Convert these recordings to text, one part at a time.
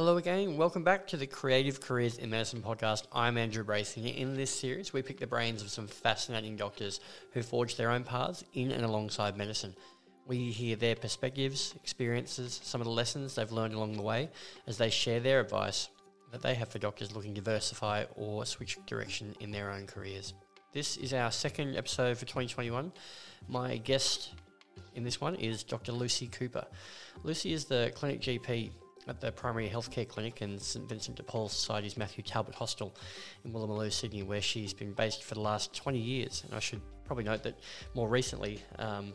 Hello again. Welcome back to the Creative Careers in Medicine podcast. I'm Andrew Bracing. In this series, we pick the brains of some fascinating doctors who forged their own paths in and alongside medicine. We hear their perspectives, experiences, some of the lessons they've learned along the way as they share their advice that they have for doctors looking to diversify or switch direction in their own careers. This is our second episode for 2021. My guest in this one is Dr. Lucy Cooper. Lucy is the clinic GP at the Primary Healthcare Clinic in St Vincent de Paul Society's Matthew Talbot Hostel in Woolloomooloo, Sydney, where she's been based for the last 20 years. And I should probably note that more recently, um,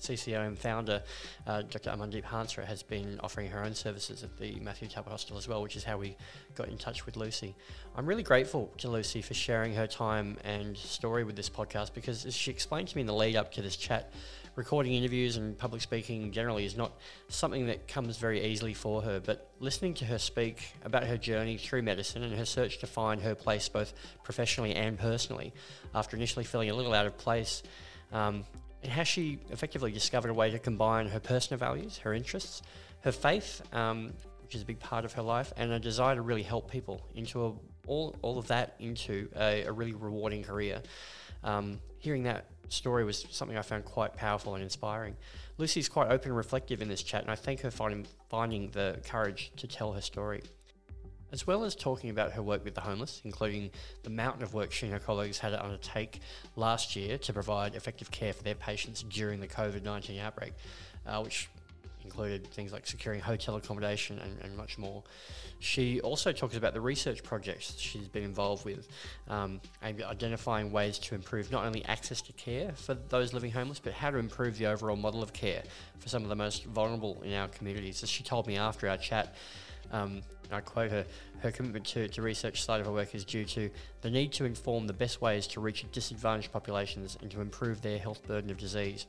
CCO and founder uh, Dr. Amandeep Hansra has been offering her own services at the Matthew Talbot Hostel as well, which is how we got in touch with Lucy. I'm really grateful to Lucy for sharing her time and story with this podcast because, as she explained to me in the lead up to this chat, recording interviews and public speaking generally is not something that comes very easily for her, but listening to her speak about her journey through medicine and her search to find her place both professionally and personally after initially feeling a little out of place. Um, and how she effectively discovered a way to combine her personal values, her interests, her faith, um, which is a big part of her life, and a desire to really help people into a, all, all of that into a, a really rewarding career. Um, hearing that story was something I found quite powerful and inspiring. Lucy's quite open and reflective in this chat, and I thank her for finding the courage to tell her story. As well as talking about her work with the homeless, including the mountain of work she and her colleagues had to undertake last year to provide effective care for their patients during the COVID 19 outbreak, uh, which included things like securing hotel accommodation and, and, much more. She also talks about the research projects she's been involved with, um, and identifying ways to improve not only access to care for those living homeless, but how to improve the overall model of care for some of the most vulnerable in our communities. As she told me after our chat, um, I quote her, her commitment to, to research side of her work is due to the need to inform the best ways to reach disadvantaged populations and to improve their health burden of disease.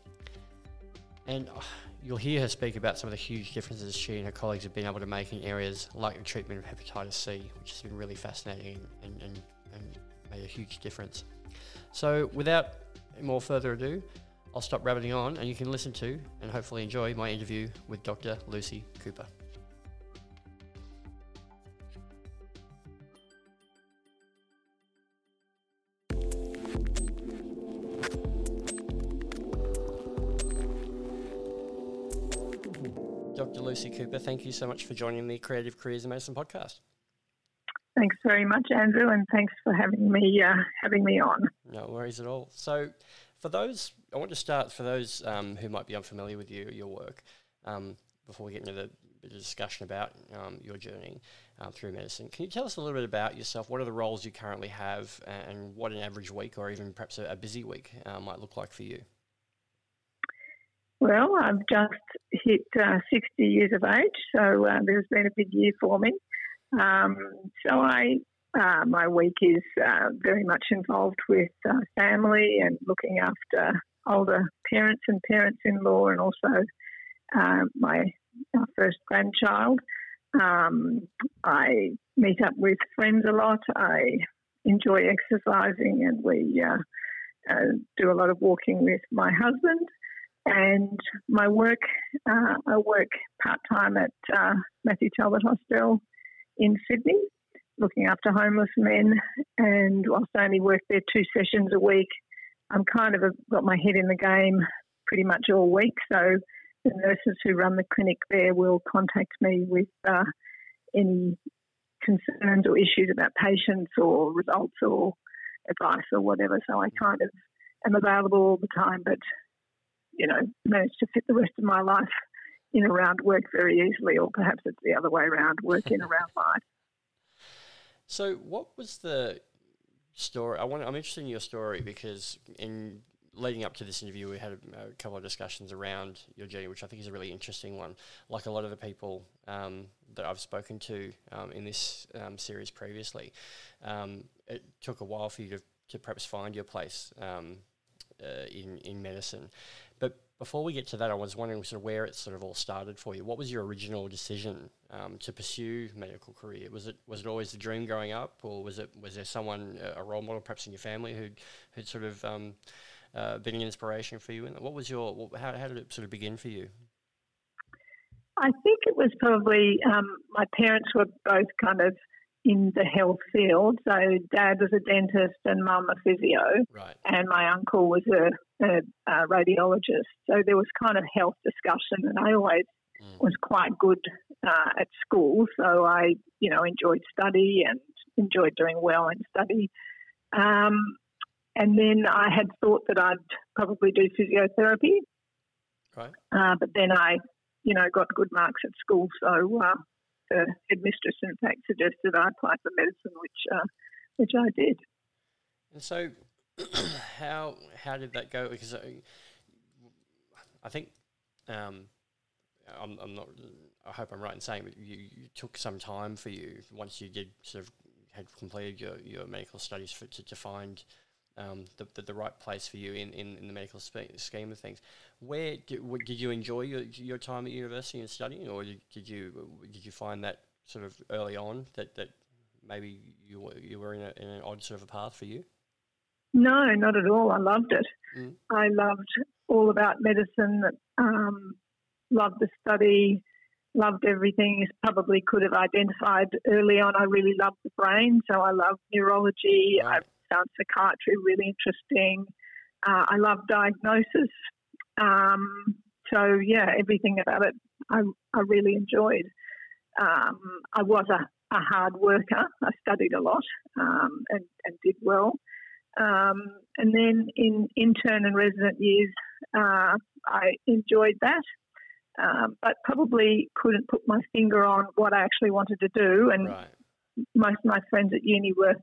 And uh, you'll hear her speak about some of the huge differences she and her colleagues have been able to make in areas like the treatment of hepatitis C, which has been really fascinating and, and, and made a huge difference. So, without more further ado, I'll stop rabbiting on and you can listen to and hopefully enjoy my interview with Dr. Lucy Cooper. Dr. Lucy Cooper, thank you so much for joining the Creative Careers in Medicine podcast. Thanks very much, Andrew, and thanks for having me uh, having me on. No worries at all. So, for those, I want to start for those um, who might be unfamiliar with you, your work. Um, before we get into the, discussion about um, your journey uh, through medicine, can you tell us a little bit about yourself? What are the roles you currently have, and what an average week, or even perhaps a, a busy week, uh, might look like for you? Well, I've just hit uh, 60 years of age, so uh, there's been a big year for me. Um, so I, uh, my week is uh, very much involved with uh, family and looking after older parents and parents-in-law, and also uh, my first grandchild. Um, I meet up with friends a lot. I enjoy exercising, and we do a lot of walking with my husband. And my work, uh, I work part time at uh, Matthew Talbot Hostel in Sydney, looking after homeless men. And whilst I only work there two sessions a week, I'm kind of a, got my head in the game pretty much all week. So the nurses who run the clinic there will contact me with uh, any concerns or issues about patients or results or advice or whatever. So I kind of am available all the time, but you know, managed to fit the rest of my life in around work very easily, or perhaps it's the other way around, work in around life. So, what was the story? I want. I'm interested in your story because in leading up to this interview, we had a, a, couple of discussions around your journey, which I think is a really interesting one. Like a lot of the people um, that I've spoken to um, in this um, series previously, um, it took a while for you to, to perhaps find your place um, uh, in in medicine. Before we get to that, I was wondering sort of where it sort of all started for you. What was your original decision um, to pursue medical career? Was it was it always the dream growing up, or was it was there someone a role model perhaps in your family who who'd sort of um, uh, been an inspiration for you? And what was your how how did it sort of begin for you? I think it was probably um, my parents were both kind of in the health field. So dad was a dentist and mum a physio, Right. and my uncle was a, a, a radiologist. So there was kind of health discussion, and I always Mm. was quite good uh, at school. So I, you know, enjoyed study and enjoyed doing well in study. Um, and then I had thought that I'd probably do physiotherapy, Right. uh, but then I, you know, got good marks at school. So uh, the headmistress, in fact, suggested I apply for medicine, which uh, which I did. And so, how how did that go? Because I, I think um, I'm, I'm not. I hope I'm right in saying, but you, you took some time for you once you did sort of had completed your, your medical studies for, to, to find um, the, the, the right place for you in, in, in the medical spe- scheme of things. Where did, did you enjoy your, your time at university and studying, or did, you did you find that sort of early on that, that maybe you were, you were in, a, in an odd sort of a path for you? No, not at all. I loved it. Mm. I loved all about medicine. Um, loved the study. Loved everything. Probably could have identified early on. I really loved the brain, so I loved neurology. Right. I found psychiatry really interesting. Uh, I love diagnosis. Um, so yeah, everything about it I, I really enjoyed. Um, I was a, a hard worker. I studied a lot um, and, and did well. Um, and then in intern and resident years, uh, I enjoyed that, um, but probably couldn't put my finger on what I actually wanted to do. And Right. most of my friends at uni were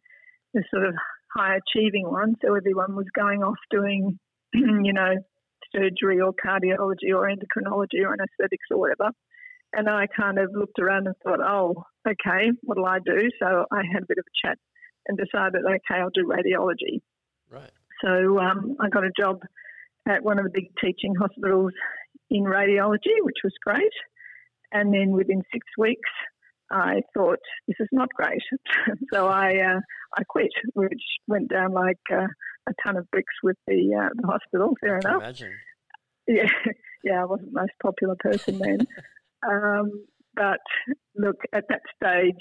the sort of high achieving ones, so everyone was going off doing, you know, surgery or cardiology or endocrinology or anesthetics or whatever. And I kind of looked around and thought, oh, okay, what'll I do? So I had a bit of a chat and decided, okay, I'll do radiology. Right. So um, I got a job at one of the big teaching hospitals in radiology, which was great. And then within six weeks, I thought this is not great, so I uh, I quit, which went down like uh, a ton of bricks with the uh, the hospital. Fair enough. imagine. Yeah, yeah, I wasn't the most popular person then. um, but look, at that stage,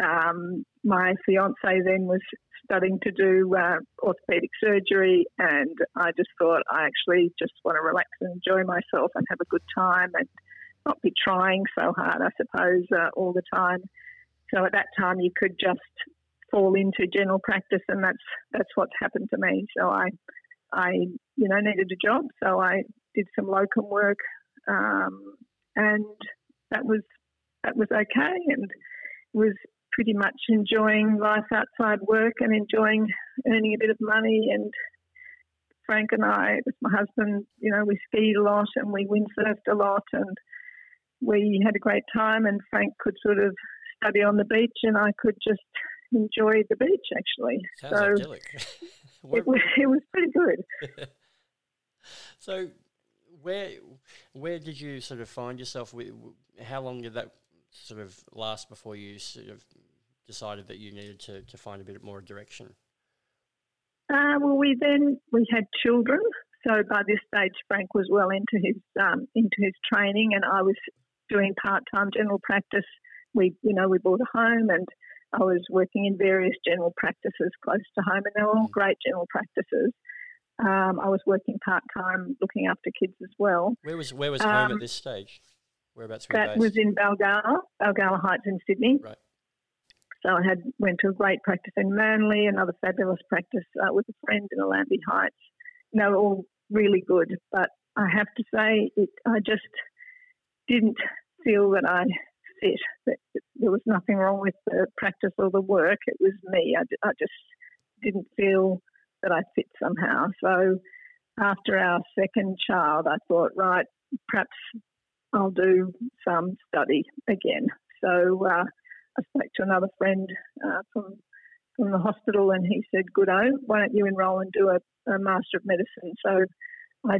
um, my fiance then was studying to do uh, orthopedic surgery, and I just thought I actually just want to relax and enjoy myself and have a good time and not be trying so hard, I suppose, uh, all the time. So at that time, you could just fall into general practice, and that's that's what's happened to me. So I, I, you know, needed a job, so I did some locum work, um, and that was that was okay, and was pretty much enjoying life outside work and enjoying earning a bit of money. And Frank and I, with my husband, you know, we skied a lot and we windsurfed a lot, and we had a great time. And Frank could sort of study on the beach, and I could just enjoy the beach actually. Sounds so idyllic. It was, it was pretty good. so, where where did you sort of find yourself? With, how long did that sort of last before you sort of decided that you needed to, to find a bit more direction? Uh, well, we then we had children, so by this stage Frank was well into his um, into his training, and I was doing part time general practice. We, you know, we bought a home, and I was working in various general practices close to home, and they were all Mm. great general practices. Um, I was working part time, looking after kids as well. Where was where was home Um, at this stage? Whereabouts were That was in Balgowlah, Balgowlah Heights in Sydney. Right. So I had went to a great practice in Manly, another fabulous practice uh, with a friend in Allambie Heights. And they were all really good, but I have to say, it, I just didn't feel that I fit. That that there was nothing wrong with the practice or the work. It was me. I just didn't feel that I fit somehow. So after our second child, I thought, right, perhaps I'll do some study again. So uh, I spoke to another friend uh, from from the hospital, and he said, "Good "Goodo, why don't you enrol and do a, a Master of Medicine?" So I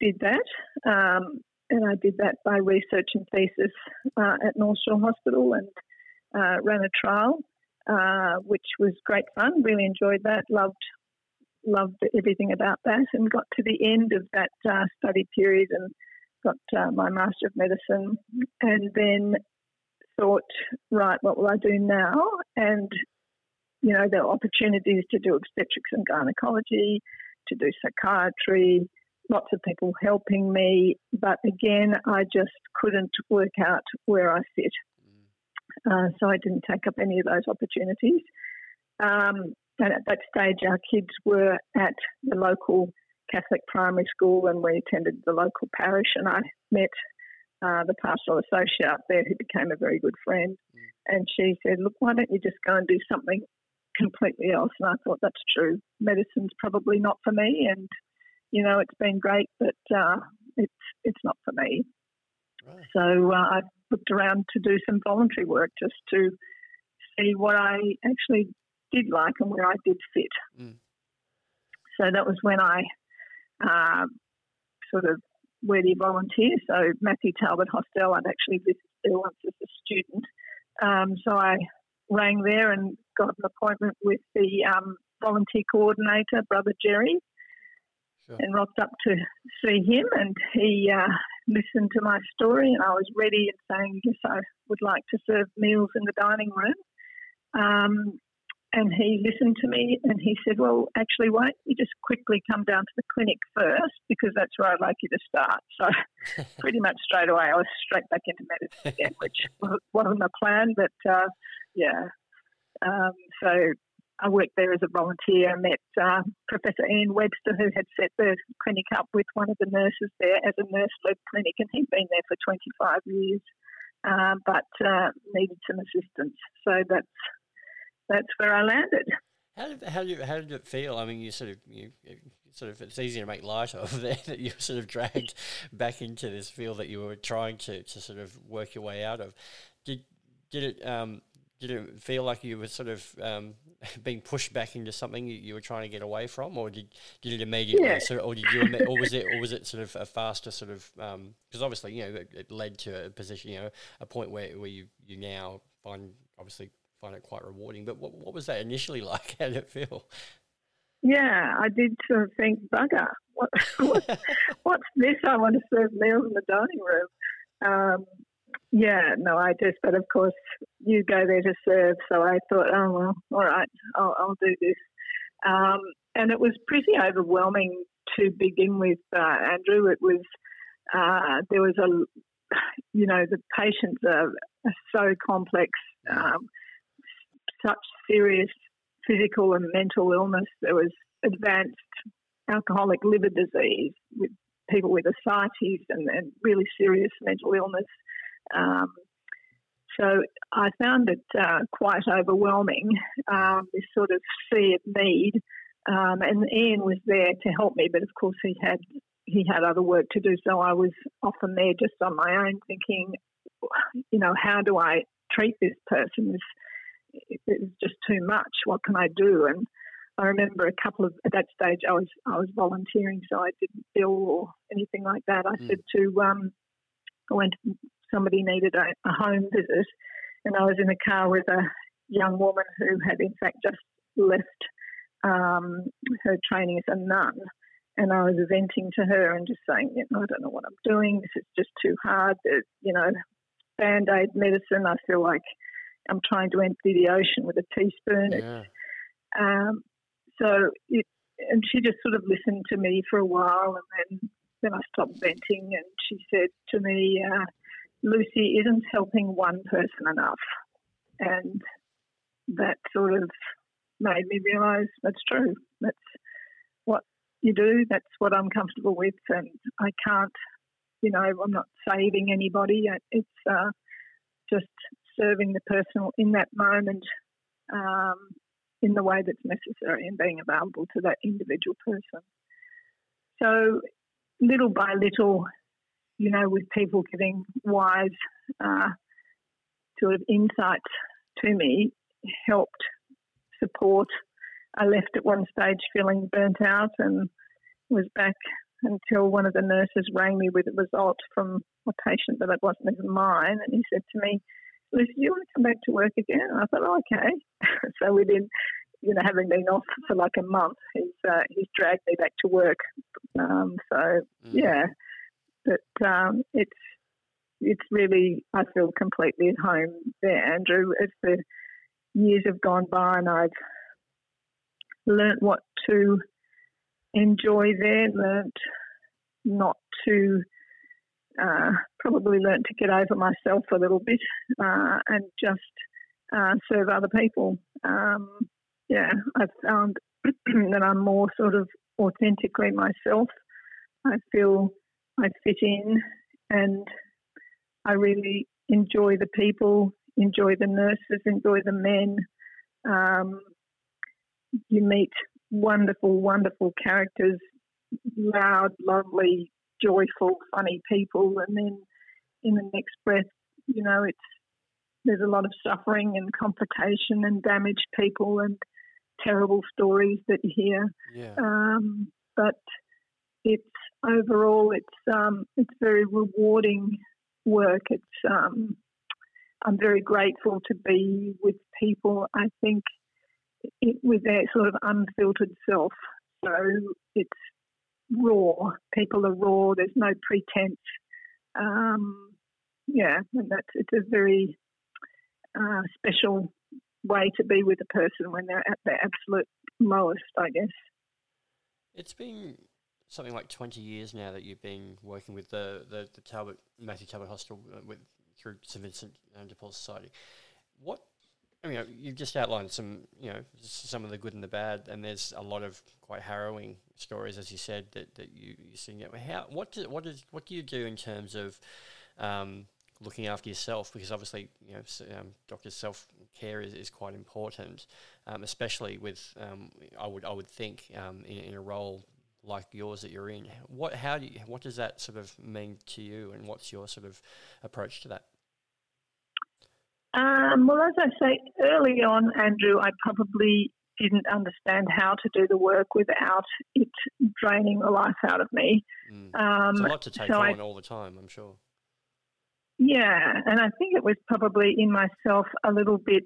did that, um, and I did that by research and thesis uh, at North Shore Hospital, and uh, ran a trial, uh, which was great fun. Really enjoyed that. Loved loved everything about that, and got to the end of that uh, study period and got uh, my Master of Medicine, and then thought, right, what will I do now? And you know, there are opportunities to do obstetrics and gynecology, to do psychiatry, lots of people helping me. But again, I just couldn't work out where I fit. Uh, so I didn't take up any of those opportunities. Um, and at that stage, our kids were at the local Catholic primary school, and we attended the local parish. And I met uh, the pastoral associate up there, who became a very good friend. Mm. And she said, "Look, why don't you just go and do something completely else?" And I thought that's true. Medicine's probably not for me, and you know, it's been great, but uh, it's it's not for me. Right. So uh, I looked around to do some voluntary work just to see what I actually did like and where I did fit. Mm. So that was when I uh, sort of where do you volunteer? So Matthew Talbot Hostel, I'd actually visited there once as a student. Um, so I rang there and got an appointment with the um, volunteer coordinator, Brother Jerry, sure. and rocked up to see him. And he uh, listened to my story, and I was ready and saying, Yes, I would like to serve meals in the dining room. Um, and he listened to me and he said, Well, actually, why don't you just quickly come down to the clinic first because that's where I'd like you to start. So, pretty much straight away, I was straight back into medicine again, which wasn't a plan, but uh, yeah. Um, so, I worked there as a volunteer, met uh, Professor Ian Webster, who had set the clinic up with one of the nurses there as a nurse led clinic, and he'd been there for 25 years. Uh, but uh, needed some assistance. So that's that's where I landed. How did how did how did it feel? I mean, you sort of you sort of it's easy to make light of there that you sort of dragged back into this field that you were trying to, to sort of work your way out of. Did did it um, did it feel like you were sort of um, being pushed back into something you, you, were trying to get away from, or did did it immediately, yeah. sort of, or did you, or was it, or was it sort of a faster sort of? Because um, obviously, you know, it, it, led to a position, you know, a point where, where you you now find obviously find it quite rewarding. But what, what was that initially like? How did it feel? Yeah, I did sort of think, bugger, what, what, what's this? I want to serve meals in the dining room. Um, yeah, no, I just, but of course, you go there to serve. So I thought, oh, well, all right, I'll, I'll do this. Um, and it was pretty overwhelming to begin with, uh, Andrew. It was, uh, there was a, you know, the patients are, are so complex. Um, such serious physical and mental illness. There was advanced alcoholic liver disease with people with ascites and, and really serious mental illness. Um, so I found it uh, quite overwhelming, um, this sort of sea of need. Um, and Ian was there to help me, but of course he had he had other work to do. So I was often there just on my own, thinking, you know, how do I treat this person? This it was just too much. What can I do? And I remember a couple of at that stage I was I was volunteering, so I didn't bill or anything like that. I mm. said to um, I went somebody needed a, a home visit, and I was in a car with a young woman who had in fact just left um, her training as a nun. And I was venting to her and just saying, you know, I don't know what I'm doing. This is just too hard. you know, band aid medicine. I feel like I'm trying to empty the ocean with a teaspoon. Yeah. Um, so it, and she just sort of listened to me for a while, and then then I stopped venting, and she said to me, uh, "Lucy isn't helping one person enough," and that sort of made me realise that's true. That's what you do. That's what I'm comfortable with, and I can't. You know, I'm not saving anybody. It's uh, just serving the person in that moment um, in the way that's necessary and being available to that individual person. So, little by little, you know, with people giving wise uh, sort of insights to me, helped support. I left at one stage feeling burnt out and was back until one of the nurses rang me with a result from a patient that wasn't even mine. And he said to me, Lucy, do you want to come back to work again? And I thought, oh, okay. so within, you know, having been off for like a month, he's uh, he's dragged me back to work. Um, so mm. yeah, But um, it's it's really I feel completely at home there, Andrew. As the years have gone by, and I've learnt what to enjoy there, learnt not to uh, probably learnt to get over myself a little bit uh, and just uh, serve other people. Um, yeah, I've found that I'm more sort of authentically myself. I feel I fit in and I really enjoy the people, enjoy the nurses, enjoy the men. Um, you meet wonderful, wonderful characters, loud, lovely, joyful, funny people, and then in the next breath, you know, it's there's a lot of suffering and complication and damaged people and terrible stories that you hear. Yeah. Um, but it's overall, it's um, it's very rewarding work. It's um, I'm very grateful to be with people. I think it, with their sort of unfiltered self. So it's raw. People are raw. There's no pretense. Um, yeah, and that's it's a very uh, special way to be with a person when they're at their absolute lowest, I guess. It's been something like 20 years now that you've been working with the, the, the Talbot, Matthew Talbot Hospital uh, with, through St Vincent de Paul Society. What, I mean, you've just outlined some, you know, some of the good and the bad, and there's a lot of quite harrowing stories, as you said, that, that you, you're seeing. How, what, do, what, is, what do you do in terms of um, looking after yourself because obviously you know um, doctors self care is, is quite important, um, especially with um, I would I would think um, in, in, a role like yours that you're in. What how do you, what does that sort of mean to you, and what's your sort of approach to that? Um, well, as I say early on, Andrew, I probably didn't understand how to do the work without it draining the life out of me. Mm. Um, it's a lot to take so on I, all the time, I'm sure. Yeah, and I think it was probably in myself a little bit,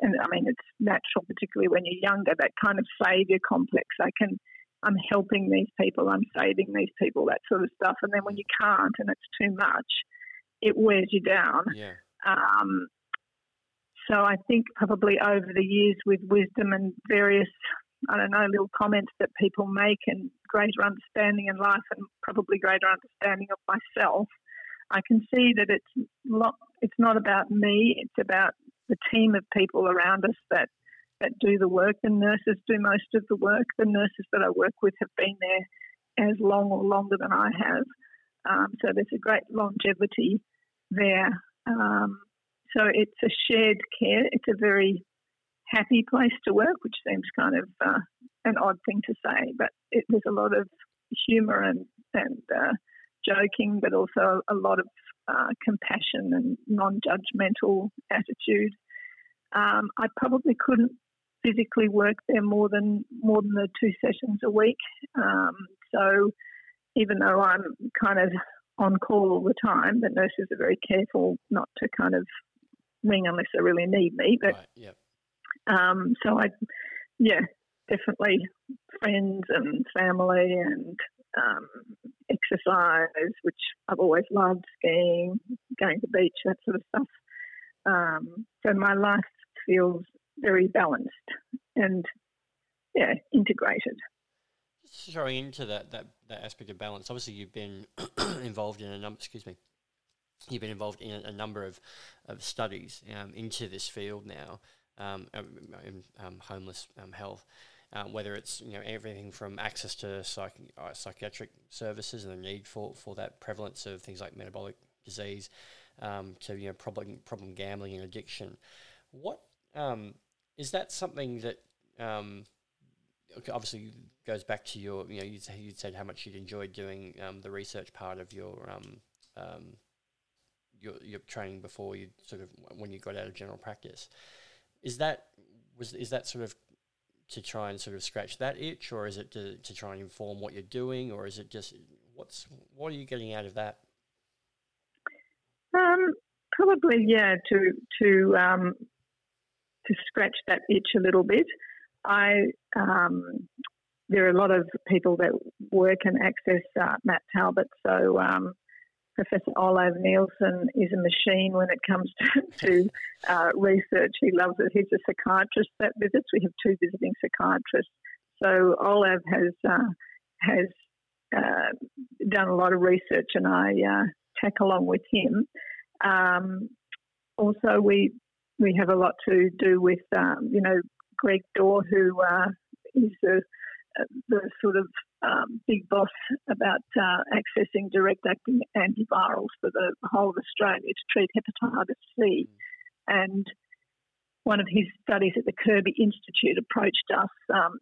and I mean, it's natural, particularly when you're younger, that kind of savior complex. I can, I'm helping these people, I'm saving these people, that sort of stuff. And then when you can't and it's too much, it wears you down. Yeah. Um, so I think probably over the years with wisdom and various, I don't know, little comments that people make and greater understanding in life and probably greater understanding of myself I can see that it's not, it's not about me, it's about the team of people around us that, that do the work. The nurses do most of the work. The nurses that I work with have been there as long or longer than I have. Um, so there's a great longevity there. Um, so it's a shared care. It's a very happy place to work, which seems kind of uh, an odd thing to say, but it, there's a lot of humour and, and uh, joking, but also a lot of uh, compassion and non-judgmental attitude. Um, I probably couldn't physically work there more than more than the two sessions a week. Um, so even though I'm kind of on call all the time, the nurses are very careful not to kind of ring unless they really need me. But right, yep. um, so I, yeah, definitely friends and family and um, exercise, which I've always loved, skiing, going to the beach, that sort of stuff. Um, so my life feels very balanced and yeah, integrated. Just throwing into that, that, that aspect of balance, obviously you've been involved in a number, excuse me, you've been involved in a, number of, of studies um, into this field now, um, in um, homeless um, health uh, whether it's you know everything from access to psych- uh, psychiatric services and the need for, for that prevalence of things like metabolic disease um, to you know problem problem gambling and addiction. What um, is that something that um, obviously goes back to your you know you said how much you'd enjoyed doing um, the research part of your um, um, your your training before you sort of when you got out of general practice. Is that was is that sort of to try and sort of scratch that itch, or is it to, to try and inform what you're doing, or is it just what's what are you getting out of that? Um, probably, yeah, to to um, to scratch that itch a little bit. I um, there are a lot of people that work and access uh, Matt Talbot, so um, Professor Olav Nielssen is a machine when it comes to, to uh, research. He loves it. He's a psychiatrist that visits. We have two visiting psychiatrists. So Olav has uh, has uh, done a lot of research, and I uh, tack along with him. Um, also, we we have a lot to do with um, you know Greg Dore, who uh, is the the sort of um, big boss about uh, accessing direct acting antivirals for the whole of Australia to treat hepatitis C. And one of his studies at the Kirby Institute approached us um,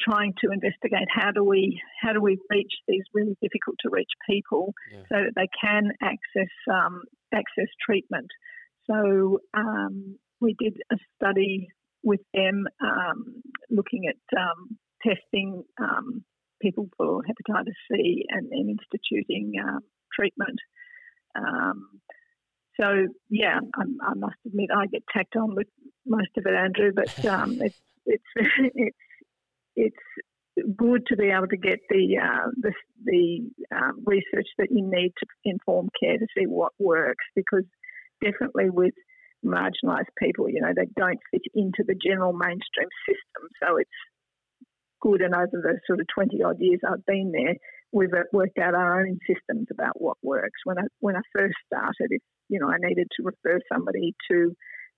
trying to investigate how do we how do we reach these really difficult to reach people yeah. so that they can access um, access treatment. So um, we did a study with them um, looking at um, testing um, people for hepatitis C and then instituting um, treatment. Um, so yeah, I, I, must admit I get tacked on with most of it, Andrew. But um, it's it's it's it's good to be able to get the uh, the, the um, research that you need to inform care to see what works because definitely with marginalised people, you know, they don't fit into the general mainstream system. So it's good. And over the sort of 20 odd years I've been there, we've worked out our own systems about what works. When I, when I first started, if, you know, I needed to refer somebody to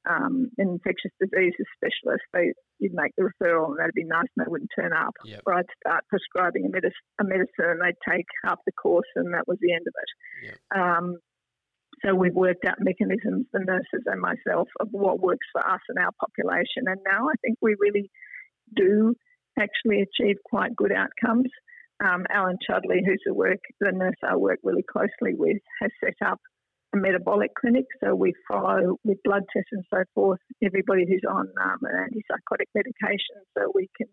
um, an infectious diseases specialist, they, you'd make the referral and that'd be nice and they wouldn't turn up. Yep. Or I'd start prescribing a, medic- a medicine and they'd take half the course and that was the end of it. Yep. Um, so we've worked out mechanisms, the nurses and myself, of what works for us and our population. And now I think we really do actually achieve quite good outcomes. Um, Alan Chudley, who's the work the nurse I work really closely with, has set up a metabolic clinic. So we follow with blood tests and so forth everybody who's on um, an antipsychotic medication, so we can,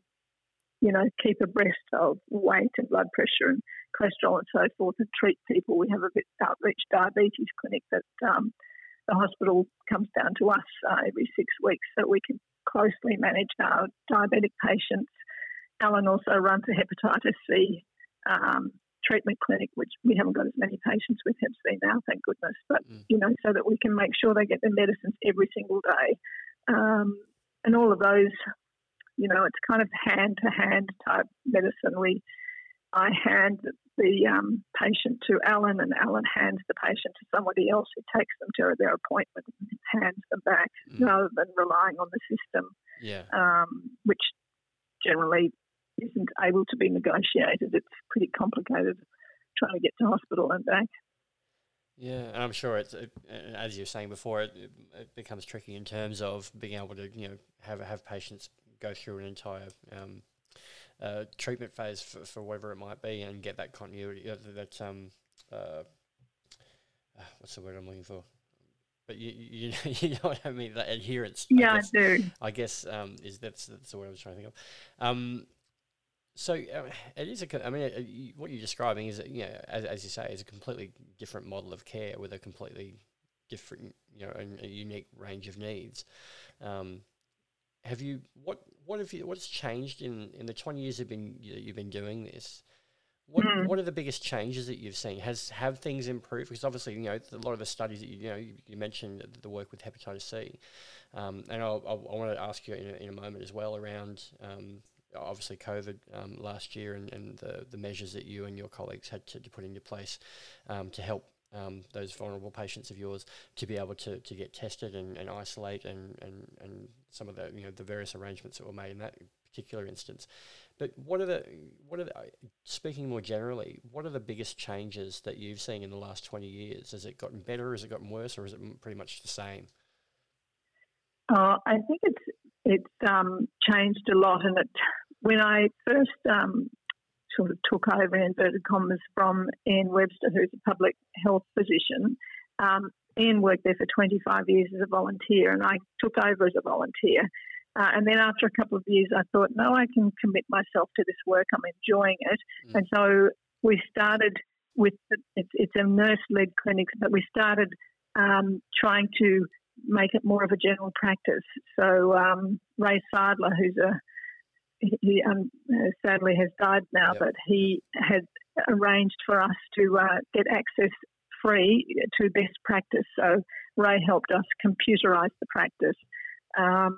you know, keep abreast of weight and blood pressure and cholesterol and so forth, and treat people. We have a bit outreach diabetes clinic that um, the hospital comes down to us uh, every six weeks, so we can closely manage our diabetic patients Alan also runs a hepatitis C um, treatment clinic, which we haven't got as many patients with Hep C now, thank goodness. But mm. you know, so that we can make sure they get their medicines every single day, um, and all of those. You know, it's kind of hand to hand type medicine. We, I hand the um, patient to Alan, and Alan hands the patient to somebody else who takes them to their appointment and hands them back, mm. rather than relying on the system. Yeah. Um, which generally isn't able to be negotiated. It's pretty complicated trying to get to hospital and back. Yeah, and I'm sure it's it, as you were saying before, it, it, becomes tricky in terms of being able to you know have have patients go through an entire um, uh, treatment phase for, for whatever it might be and get that continuity. Uh, that um, uh, uh, what's the word I'm looking for? But you, you, you know what I mean? That adherence. Yeah, I, guess, I do. I guess um, is that's that's word I was trying to think of. Um, so uh, it is a. I mean, uh, you, what you're describing is, you know, as, as you say, is a completely different model of care with a completely different, you know, a, a unique range of needs. Um, have you what what have you what's changed in, in the twenty years you've been you've been doing this? What mm. what are the biggest changes that you've seen? Has have things improved? Because obviously, you know, a lot of the studies that you, you know you, you mentioned the work with hepatitis C, um, and I'll, I'll, i want to ask you in a, in a moment as well around um, obviously COVID um, last year and, and the, the measures that you and your colleagues had to, to put into place um, to help um, those vulnerable patients of yours to be able to, to get tested and, and isolate and, and, and some of the you know the various arrangements that were made in that particular instance. But what are the what are the, speaking more generally? What are the biggest changes that you've seen in the last twenty years? Has it gotten better? Has it gotten worse? Or is it pretty much the same? Uh, I think it's it's um, changed a lot, and it when I first um, sort of took over inverted commas from Ian Webster, who's a public health physician. Um, Ian worked there for 25 years as a volunteer, and I took over as a volunteer. Uh, and then after a couple of years, I thought, no, I can commit myself to this work. I'm enjoying it. Mm. And so we started with it's, it's a nurse led clinic, but we started um, trying to make it more of a general practice. So um, Ray Sadler, who's a he um, sadly has died now, yep. but he had arranged for us to uh, get access free to best practice. So Ray helped us computerize the practice. Um,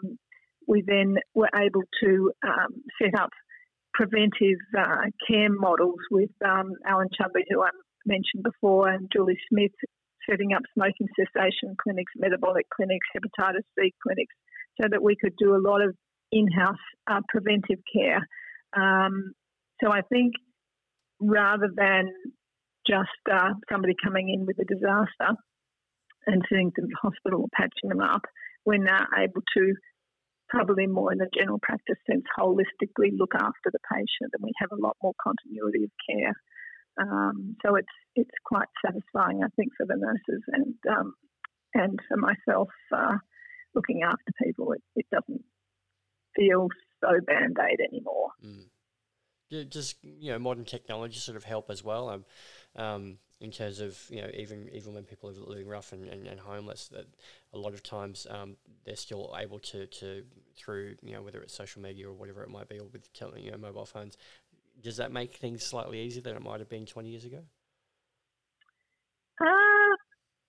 we then were able to um, set up preventive uh, care models with um, Alan Chudley, who I mentioned before, and Julie Smith, setting up smoking cessation clinics, metabolic clinics, hepatitis C clinics, so that we could do a lot of in-house uh, preventive care. Um, so I think rather than just uh, somebody coming in with a disaster and sending them to hospital or patching them up, we're now able to probably more in the general practice sense holistically look after the patient and we have a lot more continuity of care. Um, so it's it's quite satisfying, I think, for the nurses and um, and for myself uh, looking after people. It, it doesn't feel so band aid anymore. Mm. Just you know, modern technology sort of help as well. Um, um, in terms of you know, even even when people are living rough and, and, and homeless, that a lot of times um, they're still able to, to through you know whether it's social media or whatever it might be, or with you know mobile phones. Does that make things slightly easier than it might have been twenty years ago? Uh,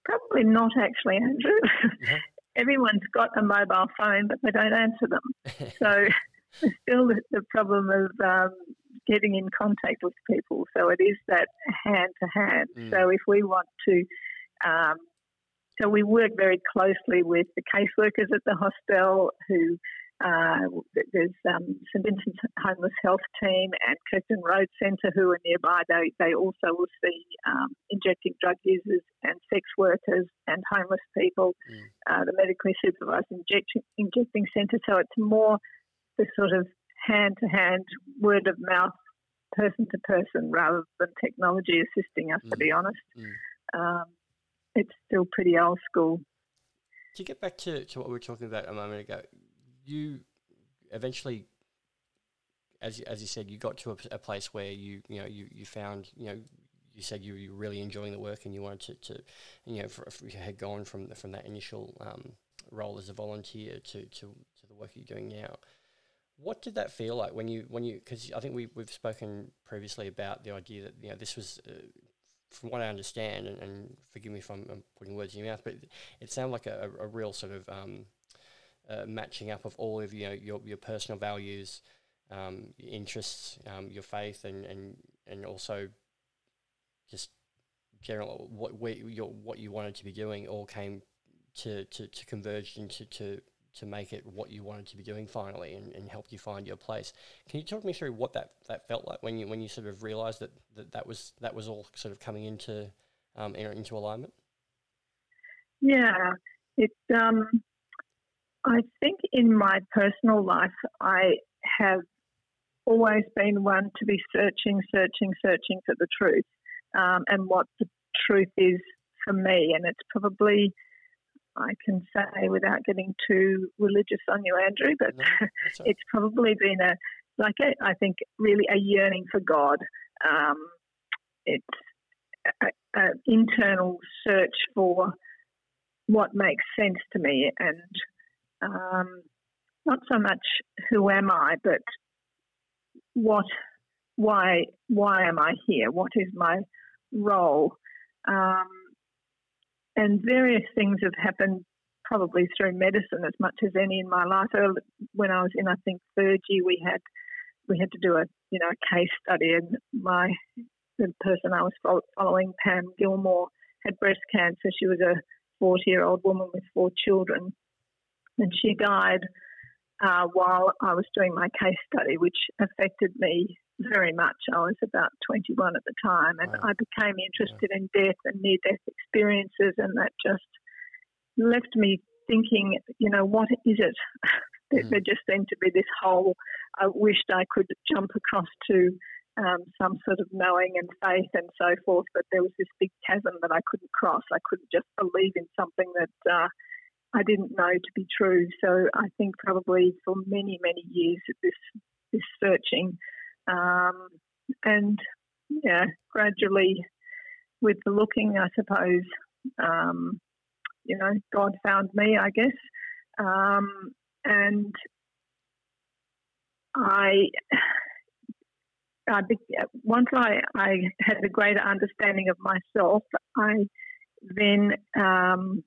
probably not actually, Andrew. Everyone's got a mobile phone, but they don't answer them. so there's still the, the problem of um, getting in contact with people. So it is that hand to hand. So if we want to, um, so we work very closely with the caseworkers at the hostel who. Uh, there's um, St Vincent's Homeless Health Team and Kirkton Road Centre who are nearby. They, they also will see um, injecting drug users and sex workers and homeless people. Mm. Uh, the medically supervised injection, injecting centre. So it's more the sort of hand to hand, word of mouth, person to person, rather than technology assisting us. Mm. To be honest, mm. um, it's still pretty old school. To get back to, to what we were talking about a moment ago, you eventually, as you, as you said, you got to a, a, place where you you know you, you found you know you said you were really enjoying the work and you wanted to, to you know for, you had gone from the, from that initial um, role as a volunteer to, to, to the work you're doing now. What did that feel like when you when you because I think we we've spoken previously about the idea that you know this was. Uh, from what I understand, and, and, forgive me if I'm, I'm, putting words in your mouth, but it, it sounded like a, a, real sort of um, uh, matching up of all of you know, your your personal values, um, interests, um, your faith, and and and also just general what your, what you wanted to be doing all came to, to, to converge into to to make it what you wanted to be doing finally and, and helped you find your place. Can you talk me through what that, that felt like when you when you sort of realised that, that that was that was all sort of coming into um, into alignment? Yeah, it's Um, I think in my personal life, I have always been one to be searching, searching, searching for the truth um, and what the truth is for me, and it's probably I can say without getting too religious on you, Andrew, but no, it's probably been a like a, I think really a yearning for God. Um, it's an internal search for what makes sense to me, and um, not so much who am I, but what, why, why am I here? What is my role? Um, and various things have happened probably through medicine as much as any in my life. When I was in, I think third year, we had we had to do a you know a case study, and my the person I was following, Pam Gilmore, had breast cancer. She was a 40 year old woman with four children, and she died uh, while I was doing my case study, which affected me very much. I was about 21 at the time, and wow. I became interested in death and near death experiences, and that just left me thinking, you know, what is it? mm. There just seemed to be this hole. I wished I could jump across to um, some sort of knowing and faith and so forth, but there was this big chasm that I couldn't cross. I couldn't just believe in something that uh, I didn't know to be true. So I think probably for many, many years this this searching um, and yeah, gradually with the looking, I suppose, um, you know, God found me, I guess. Um, and I, I once I, I had a greater understanding of myself, I then um,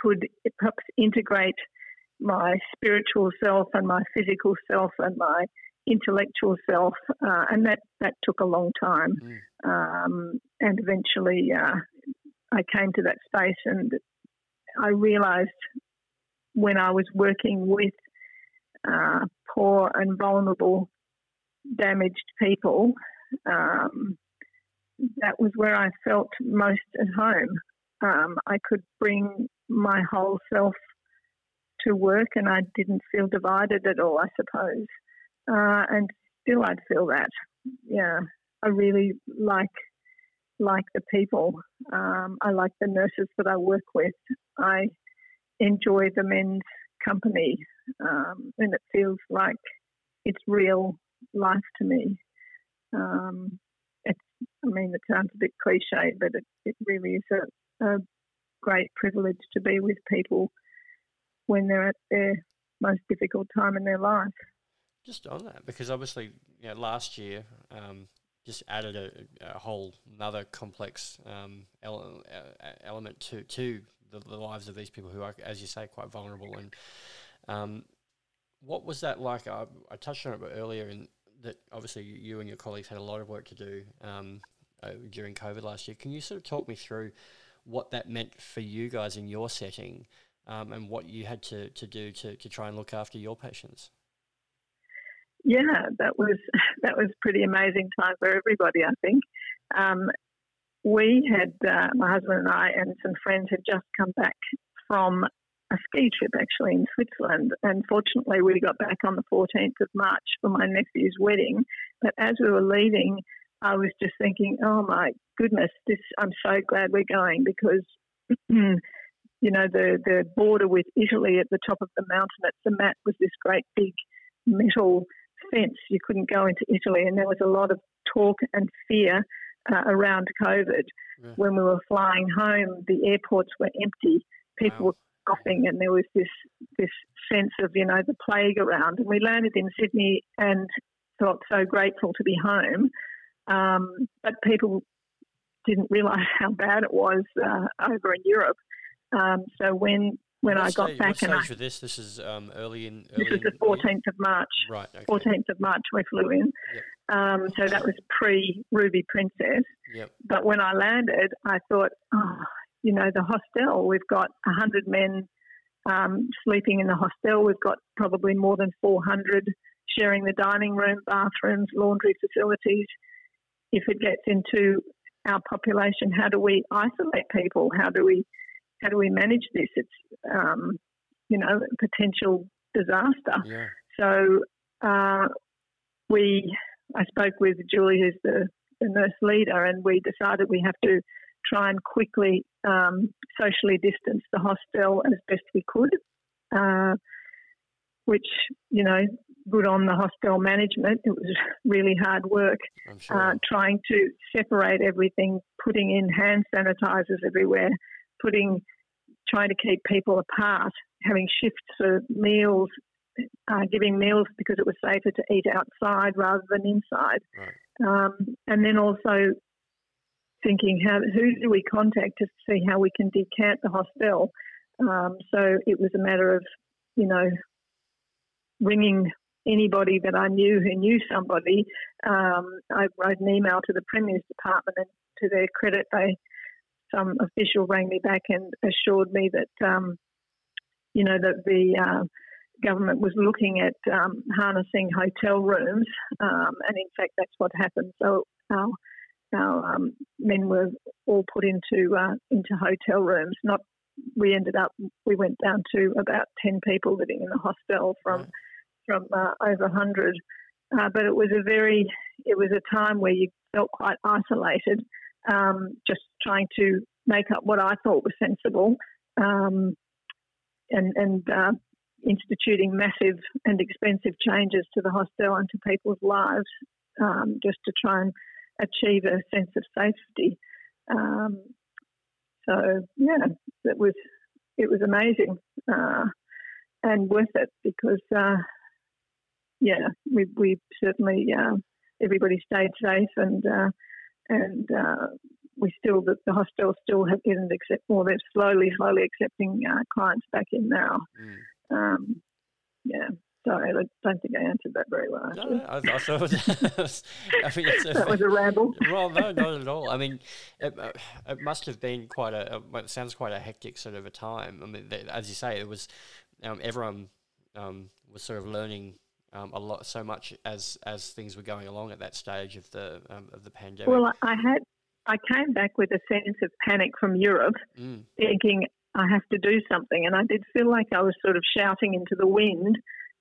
could perhaps integrate my spiritual self and my physical self and my intellectual self, uh, and that that took a long time. Mm. Um, and eventually, uh, I came to that space, and I realised when I was working with uh, poor and vulnerable, damaged people, um, that was where I felt most at home. Um, I could bring my whole self to work, and I didn't feel divided at all. I suppose uh, and still I'd feel that. Yeah, I really like like the people. Um, I like the nurses that I work with. I enjoy the men's company, um, and it feels like it's real life to me. Um, I mean, it sounds a bit cliche, but it, it really is a, a great privilege to be with people when they're at their most difficult time in their life. Just on that, because obviously, you know, last year um, just added a, a, whole another complex um, ele- element to to the, the, lives of these people who are, as you say, quite vulnerable. And um, what was that like? I, I, touched on it earlier, in that obviously you and your colleagues had a lot of work to do um, uh, during COVID last year. Can you sort of talk me through what that meant for you guys in your setting? Um, and what you had to, to do to, to try and look after your patients yeah, that was that was pretty amazing time for everybody. I think um, we had uh, my husband and I and some friends had just come back from a ski trip actually in Switzerland, and fortunately we got back on the 14th of March for my nephew's wedding. But as we were leaving, I was just thinking, oh my goodness, this I'm so glad we're going because. you know the the border with Italy at the top of the mountain at Zermatt was this great big metal fence. You couldn't go into Italy, and there was a lot of talk and fear uh, around COVID. Yeah. When we were flying home, the airports were empty. People wow. were coughing, and there was this this sense of you know the plague around. And we landed in Sydney and felt so grateful to be home. Um, but people didn't realise how bad it was uh, over in Europe. Um, so when when what I got stage, back. And I, this? This is um, early in. Early this was the 14th of March. Right. Okay. 14th of March we flew in. Yep. Um, so that was pre Ruby Princess. Yep. But when I landed, I thought, oh, you know, the hostel. We've got 100 men um, sleeping in the hostel. We've got probably more than 400 sharing the dining room, bathrooms, laundry facilities. If it gets into our population, how do we isolate people? How do we how do we manage this? It's um, you know potential disaster. Yeah. So uh, we, I spoke with Julie, who's the, the, nurse leader, and we decided we have to try and quickly um, socially distance the hostel as best we could. Uh, which you know, good on the hostel management. It was really hard work sure. uh, trying to separate everything, putting in hand sanitizers everywhere, putting, trying to keep people apart, having shifts for meals, uh, giving meals because it was safer to eat outside rather than inside, right. um, and then also thinking how who do we contact to see how we can decant the hostel. Um, so it was a matter of you know ringing anybody that I knew who knew somebody. Um, I wrote an email to the Premier's Department, and to their credit, they some official rang me back and assured me that, um, you know, that the uh, government was looking at um, harnessing hotel rooms, um, and in fact, that's what happened. So our our um, men were all put into uh, into hotel rooms. Not we ended up we went down to about ten people living in the hostel from. From uh, over hundred. Uh, but it was a very it was a time where you felt quite isolated um, just trying to make up what I thought was sensible um, and, and uh, instituting massive and expensive changes to the hostel and to people's lives um, just to try and achieve a sense of safety. Um, so yeah, it was it was amazing uh, and worth it because uh, yeah, we we certainly uh, everybody stayed safe and uh, and uh, we still the, the hostel still have, isn't accept. Well, they're slowly, slowly accepting uh, clients back in now. Mm. Um, yeah. Sorry, I don't think I answered that very well. No, no, I, I thought it was, I think it's a, that was a ramble. Well, no, not at all. I mean, it, uh, it must have been quite a. It sounds quite a hectic sort of a time. I mean, as you say, it was um, everyone um, was sort of learning um, a lot, so much as as things were going along at that stage of the um, of the pandemic. Well, I had I came back with a sense of panic from Europe, mm. thinking I have to do something, and I did feel like I was sort of shouting into the wind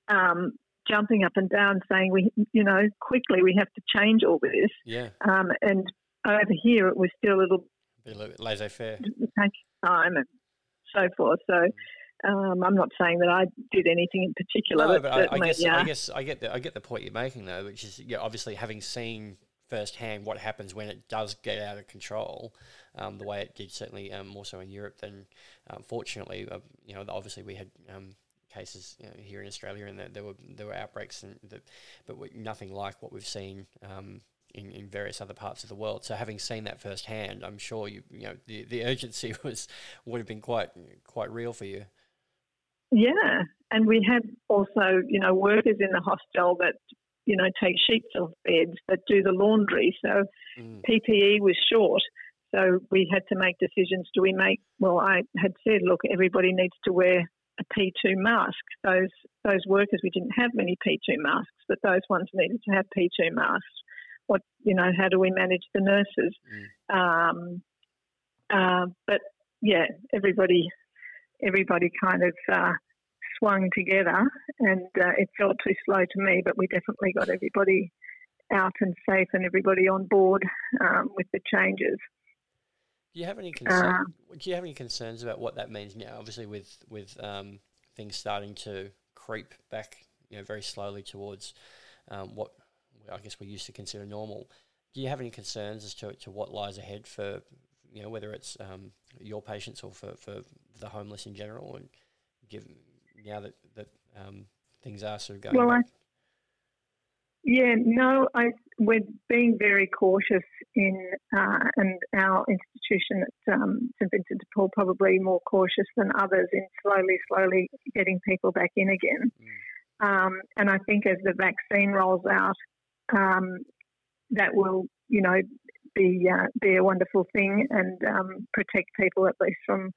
um, jumping up and down, saying we, you know, quickly we have to change all this. Yeah. Um, and over here, it was still a little laissez-faire. Take time and so forth. So. Um, I'm not saying that I did anything in particular. No, but I, I, guess yeah. I guess I get the I get the point you're making though, which is yeah, obviously having seen firsthand what happens when it does get out of control, um, the way it did certainly um, more so in Europe than um, fortunately, uh, you know, obviously we had um, cases you know, here in Australia, and there, there, were there were outbreaks, and the, but nothing like what we've seen um, in, in various other parts of the world. So having seen that firsthand, I'm sure you you know the, the urgency was would have been quite quite real for you. Yeah, and we had also you know workers in the hostel that you know take sheets off beds that do the laundry. So mm. PPE was short. So we had to make decisions. Do we make? Well, I had said, look, everybody needs to wear a P2 mask. Those those workers, we didn't have many P2 masks, but those ones needed to have P2 masks. What you know, how do we manage the nurses? Mm. Um, uh, but yeah, everybody everybody kind of uh, swung together, and uh, it felt too slow to me. But we definitely got everybody out and safe, and everybody on board um, with the changes. Do you have any concern, uh, Do you have any concerns about what that means now? Obviously, with with um, things starting to creep back, you know, very slowly towards um, what I guess we used to consider normal. Do you have any concerns as to, to what lies ahead for you know whether it's um, your patients or for, for the homeless in general, and give now that that um, things are sort of going. Well. I, yeah, no, I, we're being very cautious in, uh, and our institution at um, St Vincent de Paul probably more cautious than others in slowly, slowly getting people back in again. Mm. Um, and I think as the vaccine rolls out, um, that will, you know, be uh, be a wonderful thing and um, protect people at least from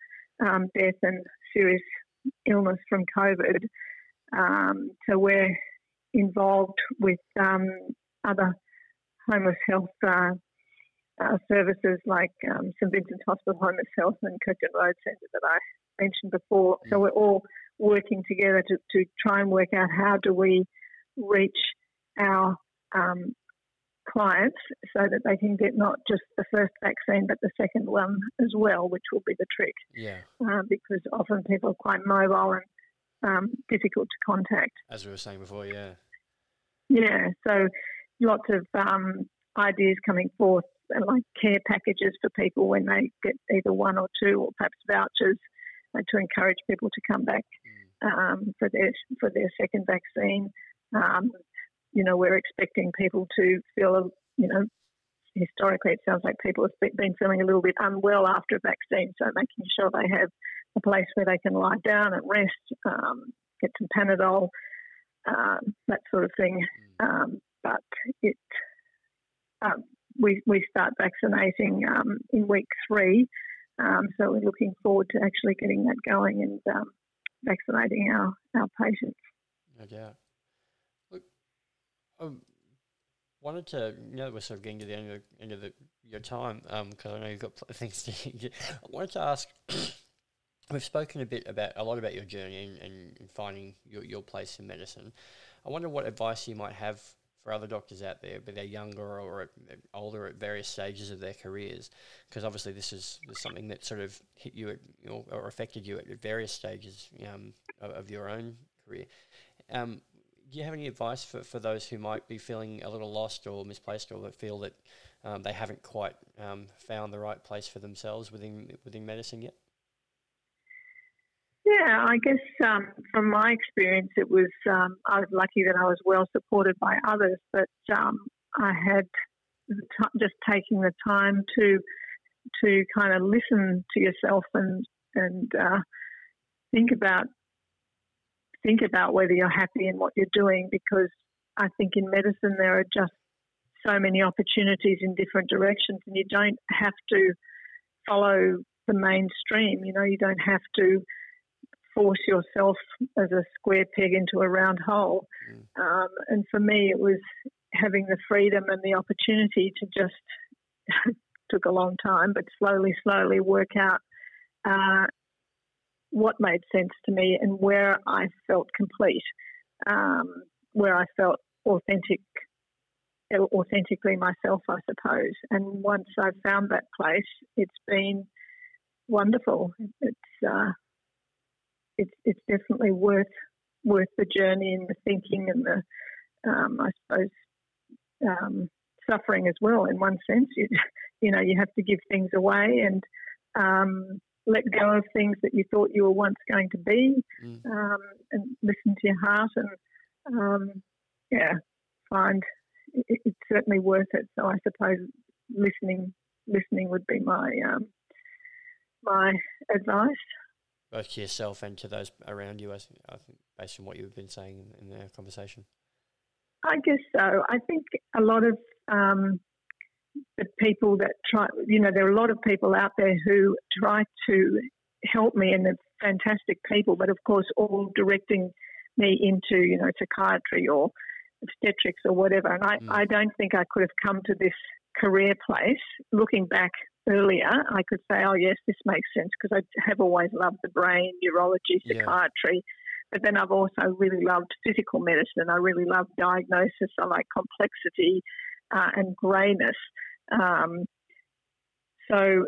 um, death and serious illness from COVID. Um, so we're involved with um, other homeless health uh, uh, services like um, St Vincent's Hospital Homeless Health and Kirketon Road Centre that I mentioned before. So we're all working together to, to try and work out how do we reach our um, clients so that they can get not just the first vaccine but the second one as well, which will be the trick. Yeah. Uh, because often people are quite mobile and um, difficult to contact. As we were saying before, yeah. Yeah, so lots of um, ideas coming forth, like care packages for people when they get either one or two, or perhaps vouchers uh, to encourage people to come back mm. um, for their for their second vaccine. Um, you know, we're expecting people to feel, you know, historically it sounds like people have been feeling a little bit unwell after a vaccine, so making sure they have a place where they can lie down and rest, um, get some Panadol, um, that sort of thing. Mm. Um, but it, um, we, we start vaccinating um, in week three, um, so we're looking forward to actually getting that going and vaccinating our, our patients. No doubt. Look, I wanted to, you know, we're sort of getting to the end of, end of the, your time because I know you've got things to. I wanted to ask we've spoken a bit about a lot about your journey and, finding your, your place in medicine. I wonder what advice you might have for other doctors out there, but they're younger or older at various stages of their careers, because obviously this is, this is, something that sort of hit you at, you know, or affected you at various stages um, of, of, your own career. Um, do you have any advice for, for those who might be feeling a little lost or misplaced or that feel that um, they haven't quite um, found the right place for themselves within within medicine yet? Yeah, I guess um, from my experience, it was um, I was lucky that I was well supported by others, but um, I had t- just taking the time to to kind of listen to yourself and and uh, think about think about whether you're happy in what you're doing because I think in medicine there are just so many opportunities in different directions and you don't have to follow the mainstream. You know, you don't have to force yourself as a square peg into a round hole. Mm. Um, and for me, it was having the freedom and the opportunity to just took a long time, but slowly, slowly work out uh, what made sense to me and where I felt complete, um, where I felt authentic, authentically myself, I suppose. And once I've found that place, it's been wonderful. It's uh, it's it's definitely worth worth the journey and the thinking and the um, I suppose um, suffering as well. In one sense, you, you know you have to give things away and um, let go of things that you thought you were once going to be, mm. Um, and listen to your heart and um, yeah, find it, it's certainly worth it. So I suppose listening listening would be my um, my advice. Both to yourself and to those around you, I think, I think based on what you've been saying in, in our conversation. I guess so. I think a lot of um, the people that try, you know, there are a lot of people out there who try to help me, and they're fantastic people, but of course, all directing me into, you know, psychiatry or obstetrics or whatever. And I, mm. I don't think I could have come to this career place looking back earlier, I could say, oh, yes, this makes sense because I have always loved the brain, neurology, psychiatry. Yeah. But then I've also really loved physical medicine. I really love diagnosis. I like complexity uh, and greyness. Um, so,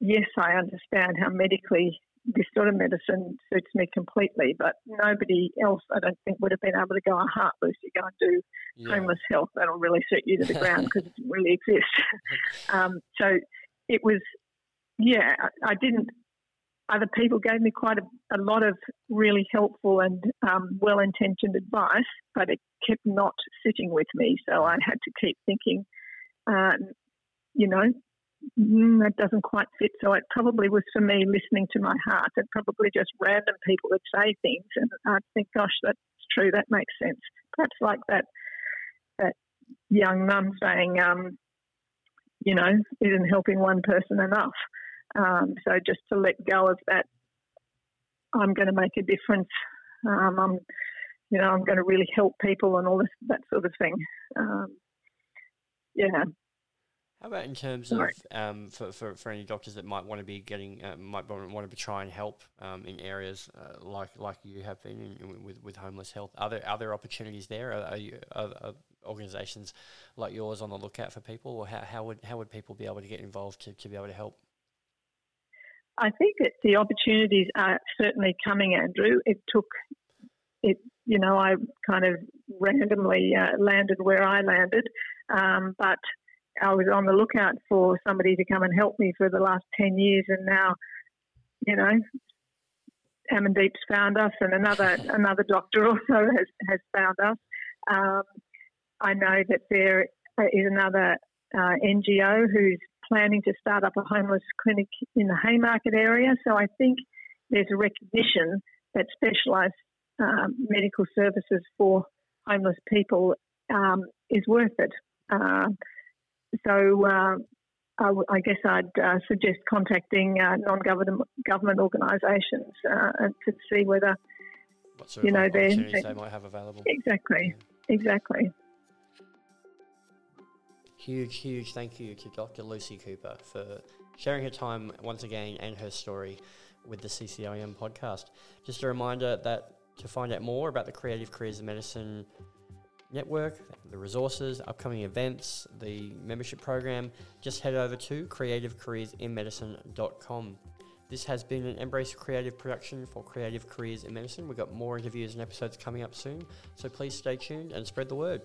yes, I understand how medically this sort of medicine suits me completely, but nobody else, I don't think, would have been able to go, aha, Lucy, go and do yeah. homeless health. That'll really suit you to the ground because it doesn't really exist. um, so it was, yeah, I didn't. Other people gave me quite a, a lot of really helpful and um, well intentioned advice, but it kept not sitting with me. So I had to keep thinking, uh, you know, mm, that doesn't quite fit. So it probably was for me listening to my heart and probably just random people would say things. And I'd think, gosh, that's true. That makes sense. Perhaps like that, that young mum saying, um, you know, isn't helping one person enough. Um, so just to let go of that, I'm going to make a difference. Um, I'm, you know, I'm going to really help people and all this, that sort of thing. Um, yeah. How about in terms of um, for, for, for any doctors that might want to be getting uh, might want to try and help um, in areas uh, like like you have been in, with with homeless health? Are there are there opportunities there? Are, are, you, are, are organisations like yours on the lookout for people, or how, how would how would people be able to get involved to, to be able to help? I think that the opportunities are certainly coming, Andrew. It took it, you know, I kind of randomly uh, landed where I landed, um, but I was on the lookout for somebody to come and help me for the last 10 years. And now, you know, Amandeep's found us and another, another doctor also has, has found us. Um, I know that there is another uh, NGO who's planning to start up a homeless clinic in the Haymarket area. So I think there's a recognition that specialised um, medical services for homeless people um, is worth it. Uh, so uh, I, I, guess I'd uh, suggest contacting uh, non-government government organisations uh, to see whether you know they they might have available. Exactly, yeah. exactly. Huge, huge thank you to Dr. Lucy Cooper for sharing her time once again and her story with the CCIM podcast. Just a reminder that to find out more about the Creative Careers in Medicine network, the resources, upcoming events, the membership program, just head over to creativecareersinmedicine.com. This has been an Embrace Creative production for Creative Careers in Medicine. We've got more interviews and episodes coming up soon, so please stay tuned and spread the word.